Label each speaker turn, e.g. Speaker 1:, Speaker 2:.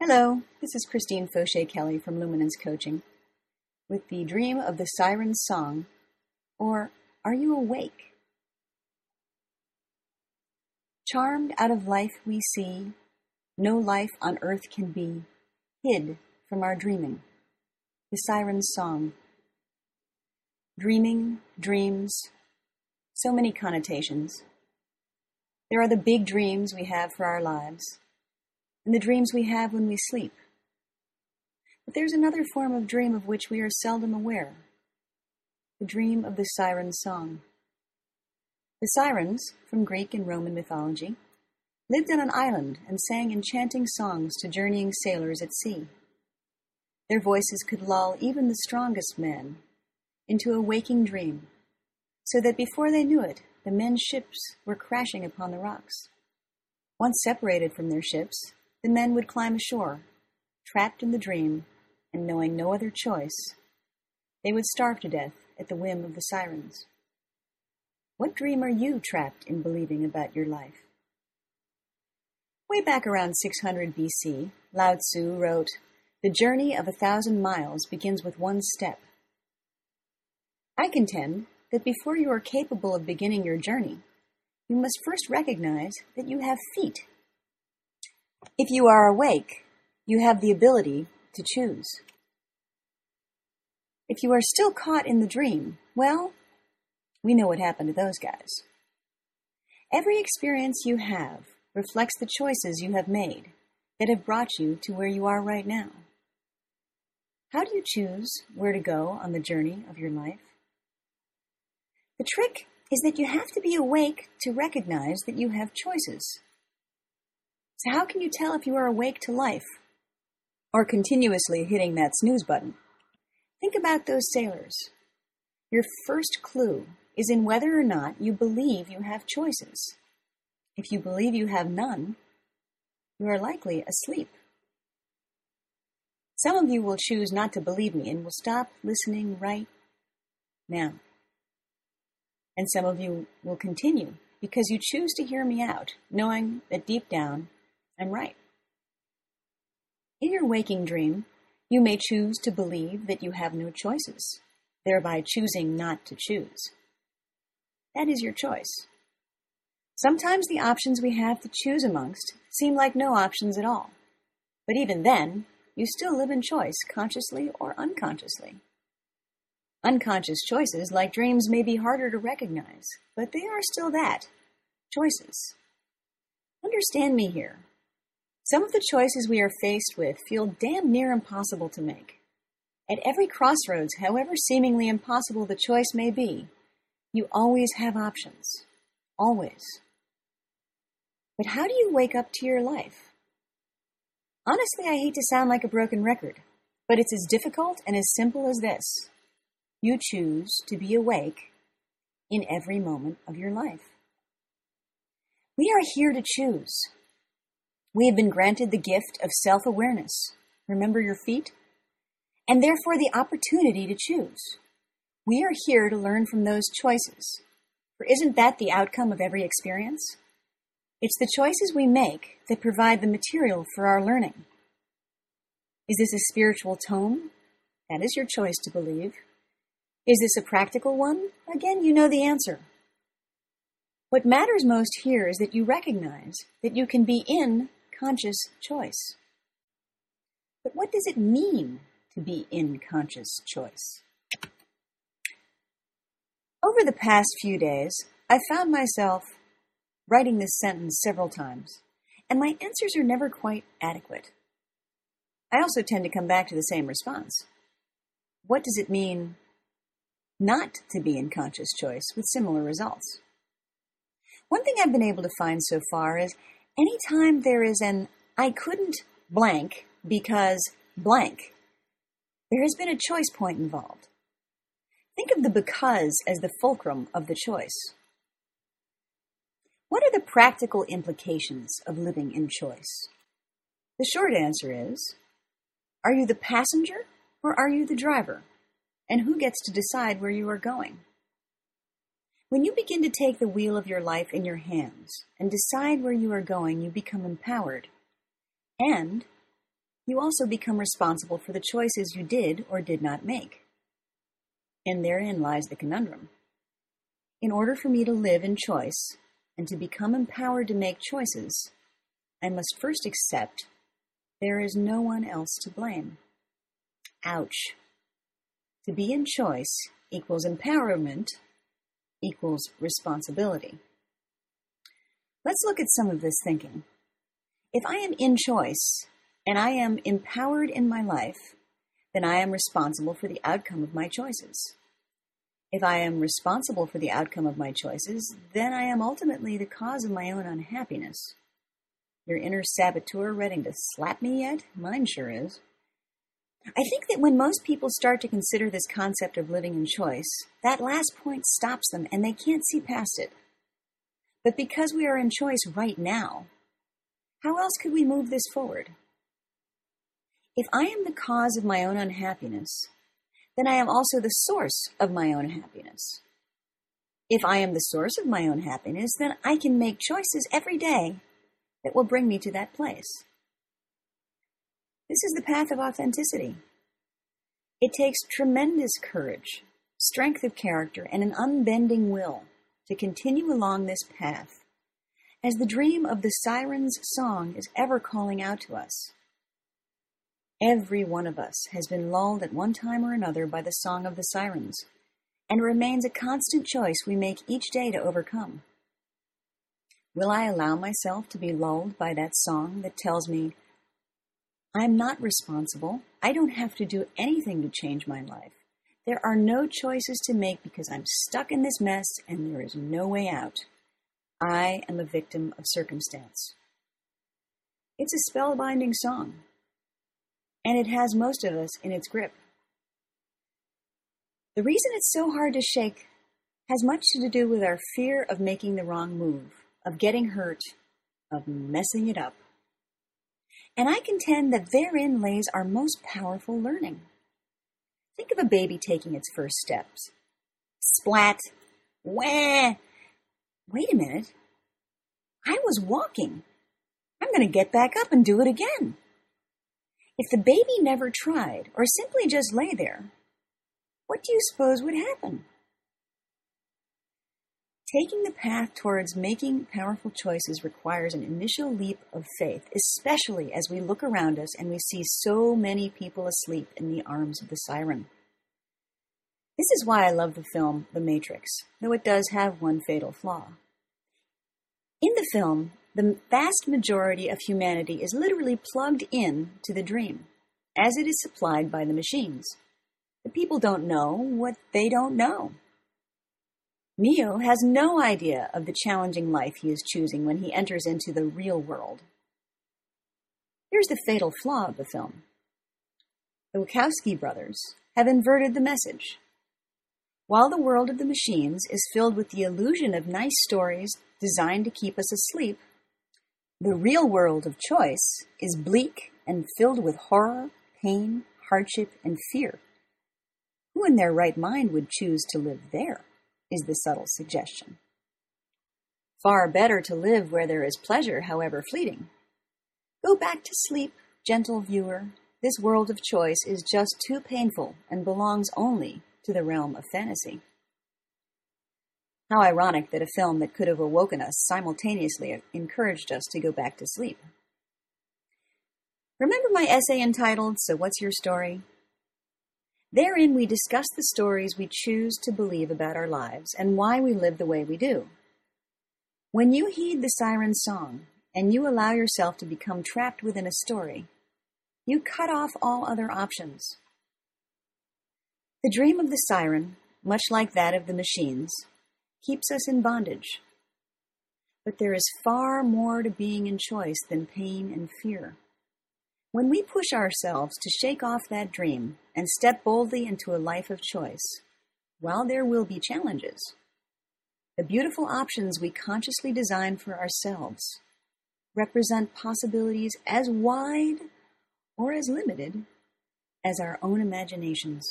Speaker 1: Hello, this is Christine Fauché Kelly from Luminance Coaching with the Dream of the Siren's Song, or Are You Awake? Charmed out of life we see, no life on earth can be hid from our dreaming. The Siren's Song. Dreaming, dreams, so many connotations. There are the big dreams we have for our lives and the dreams we have when we sleep. But there's another form of dream of which we are seldom aware the dream of the siren's song. The sirens, from Greek and Roman mythology, lived on an island and sang enchanting songs to journeying sailors at sea. Their voices could lull even the strongest men into a waking dream, so that before they knew it, the men's ships were crashing upon the rocks. Once separated from their ships, the men would climb ashore, trapped in the dream and knowing no other choice. They would starve to death at the whim of the sirens. What dream are you trapped in believing about your life? Way back around 600 BC, Lao Tzu wrote, The journey of a thousand miles begins with one step. I contend that before you are capable of beginning your journey, you must first recognize that you have feet if you are awake, you have the ability to choose. If you are still caught in the dream, well, we know what happened to those guys. Every experience you have reflects the choices you have made that have brought you to where you are right now. How do you choose where to go on the journey of your life? The trick is that you have to be awake to recognize that you have choices. So, how can you tell if you are awake to life or continuously hitting that snooze button? Think about those sailors. Your first clue is in whether or not you believe you have choices. If you believe you have none, you are likely asleep. Some of you will choose not to believe me and will stop listening right now. And some of you will continue because you choose to hear me out, knowing that deep down I'm right. In your waking dream, you may choose to believe that you have no choices, thereby choosing not to choose. That is your choice. Sometimes the options we have to choose amongst seem like no options at all. But even then, you still live in choice, consciously or unconsciously. Unconscious choices, like dreams, may be harder to recognize, but they are still that choices. Understand me here. Some of the choices we are faced with feel damn near impossible to make. At every crossroads, however seemingly impossible the choice may be, you always have options. Always. But how do you wake up to your life? Honestly, I hate to sound like a broken record, but it's as difficult and as simple as this. You choose to be awake in every moment of your life. We are here to choose. We have been granted the gift of self awareness. Remember your feet? And therefore the opportunity to choose. We are here to learn from those choices. For isn't that the outcome of every experience? It's the choices we make that provide the material for our learning. Is this a spiritual tome? That is your choice to believe. Is this a practical one? Again, you know the answer. What matters most here is that you recognize that you can be in conscious choice. But what does it mean to be in conscious choice? Over the past few days, I found myself writing this sentence several times, and my answers are never quite adequate. I also tend to come back to the same response. What does it mean not to be in conscious choice with similar results? One thing I've been able to find so far is anytime there is an I couldn't blank because blank, there has been a choice point involved. Think of the because as the fulcrum of the choice. What are the practical implications of living in choice? The short answer is Are you the passenger or are you the driver? And who gets to decide where you are going? When you begin to take the wheel of your life in your hands and decide where you are going, you become empowered. And you also become responsible for the choices you did or did not make. And therein lies the conundrum. In order for me to live in choice and to become empowered to make choices, I must first accept there is no one else to blame. Ouch. To be in choice equals empowerment equals responsibility. Let's look at some of this thinking. If I am in choice and I am empowered in my life, then I am responsible for the outcome of my choices. If I am responsible for the outcome of my choices, then I am ultimately the cause of my own unhappiness. Your inner saboteur ready to slap me yet? Mine sure is. I think that when most people start to consider this concept of living in choice, that last point stops them and they can't see past it. But because we are in choice right now, how else could we move this forward? If I am the cause of my own unhappiness, then I am also the source of my own happiness. If I am the source of my own happiness, then I can make choices every day that will bring me to that place. This is the path of authenticity. It takes tremendous courage, strength of character, and an unbending will to continue along this path, as the dream of the siren's song is ever calling out to us. Every one of us has been lulled at one time or another by the song of the sirens, and it remains a constant choice we make each day to overcome. Will I allow myself to be lulled by that song that tells me, I'm not responsible, I don't have to do anything to change my life. There are no choices to make because I'm stuck in this mess and there is no way out. I am a victim of circumstance. It's a spellbinding song, and it has most of us in its grip. The reason it's so hard to shake has much to do with our fear of making the wrong move, of getting hurt, of messing it up. And I contend that therein lays our most powerful learning. Think of a baby taking its first steps. Splat! Wah! Wait a minute. I was walking. I'm going to get back up and do it again. If the baby never tried, or simply just lay there, what do you suppose would happen? Taking the path towards making powerful choices requires an initial leap of faith, especially as we look around us and we see so many people asleep in the arms of the siren. This is why I love the film The Matrix, though it does have one fatal flaw. In the film, the vast majority of humanity is literally plugged in to the dream, as it is supplied by the machines. The people don't know what they don't know. Neo has no idea of the challenging life he is choosing when he enters into the real world. Here's the fatal flaw of the film. The Wachowski brothers have inverted the message. While the world of the machines is filled with the illusion of nice stories designed to keep us asleep, the real world of choice is bleak and filled with horror, pain, hardship, and fear. Who in their right mind would choose to live there? Is the subtle suggestion. Far better to live where there is pleasure, however fleeting. Go back to sleep, gentle viewer. This world of choice is just too painful and belongs only to the realm of fantasy. How ironic that a film that could have awoken us simultaneously encouraged us to go back to sleep. Remember my essay entitled, So What's Your Story? Therein, we discuss the stories we choose to believe about our lives and why we live the way we do. When you heed the siren song and you allow yourself to become trapped within a story, you cut off all other options. The dream of the siren, much like that of the machines, keeps us in bondage. But there is far more to being in choice than pain and fear. When we push ourselves to shake off that dream and step boldly into a life of choice, while there will be challenges, the beautiful options we consciously design for ourselves represent possibilities as wide or as limited as our own imaginations.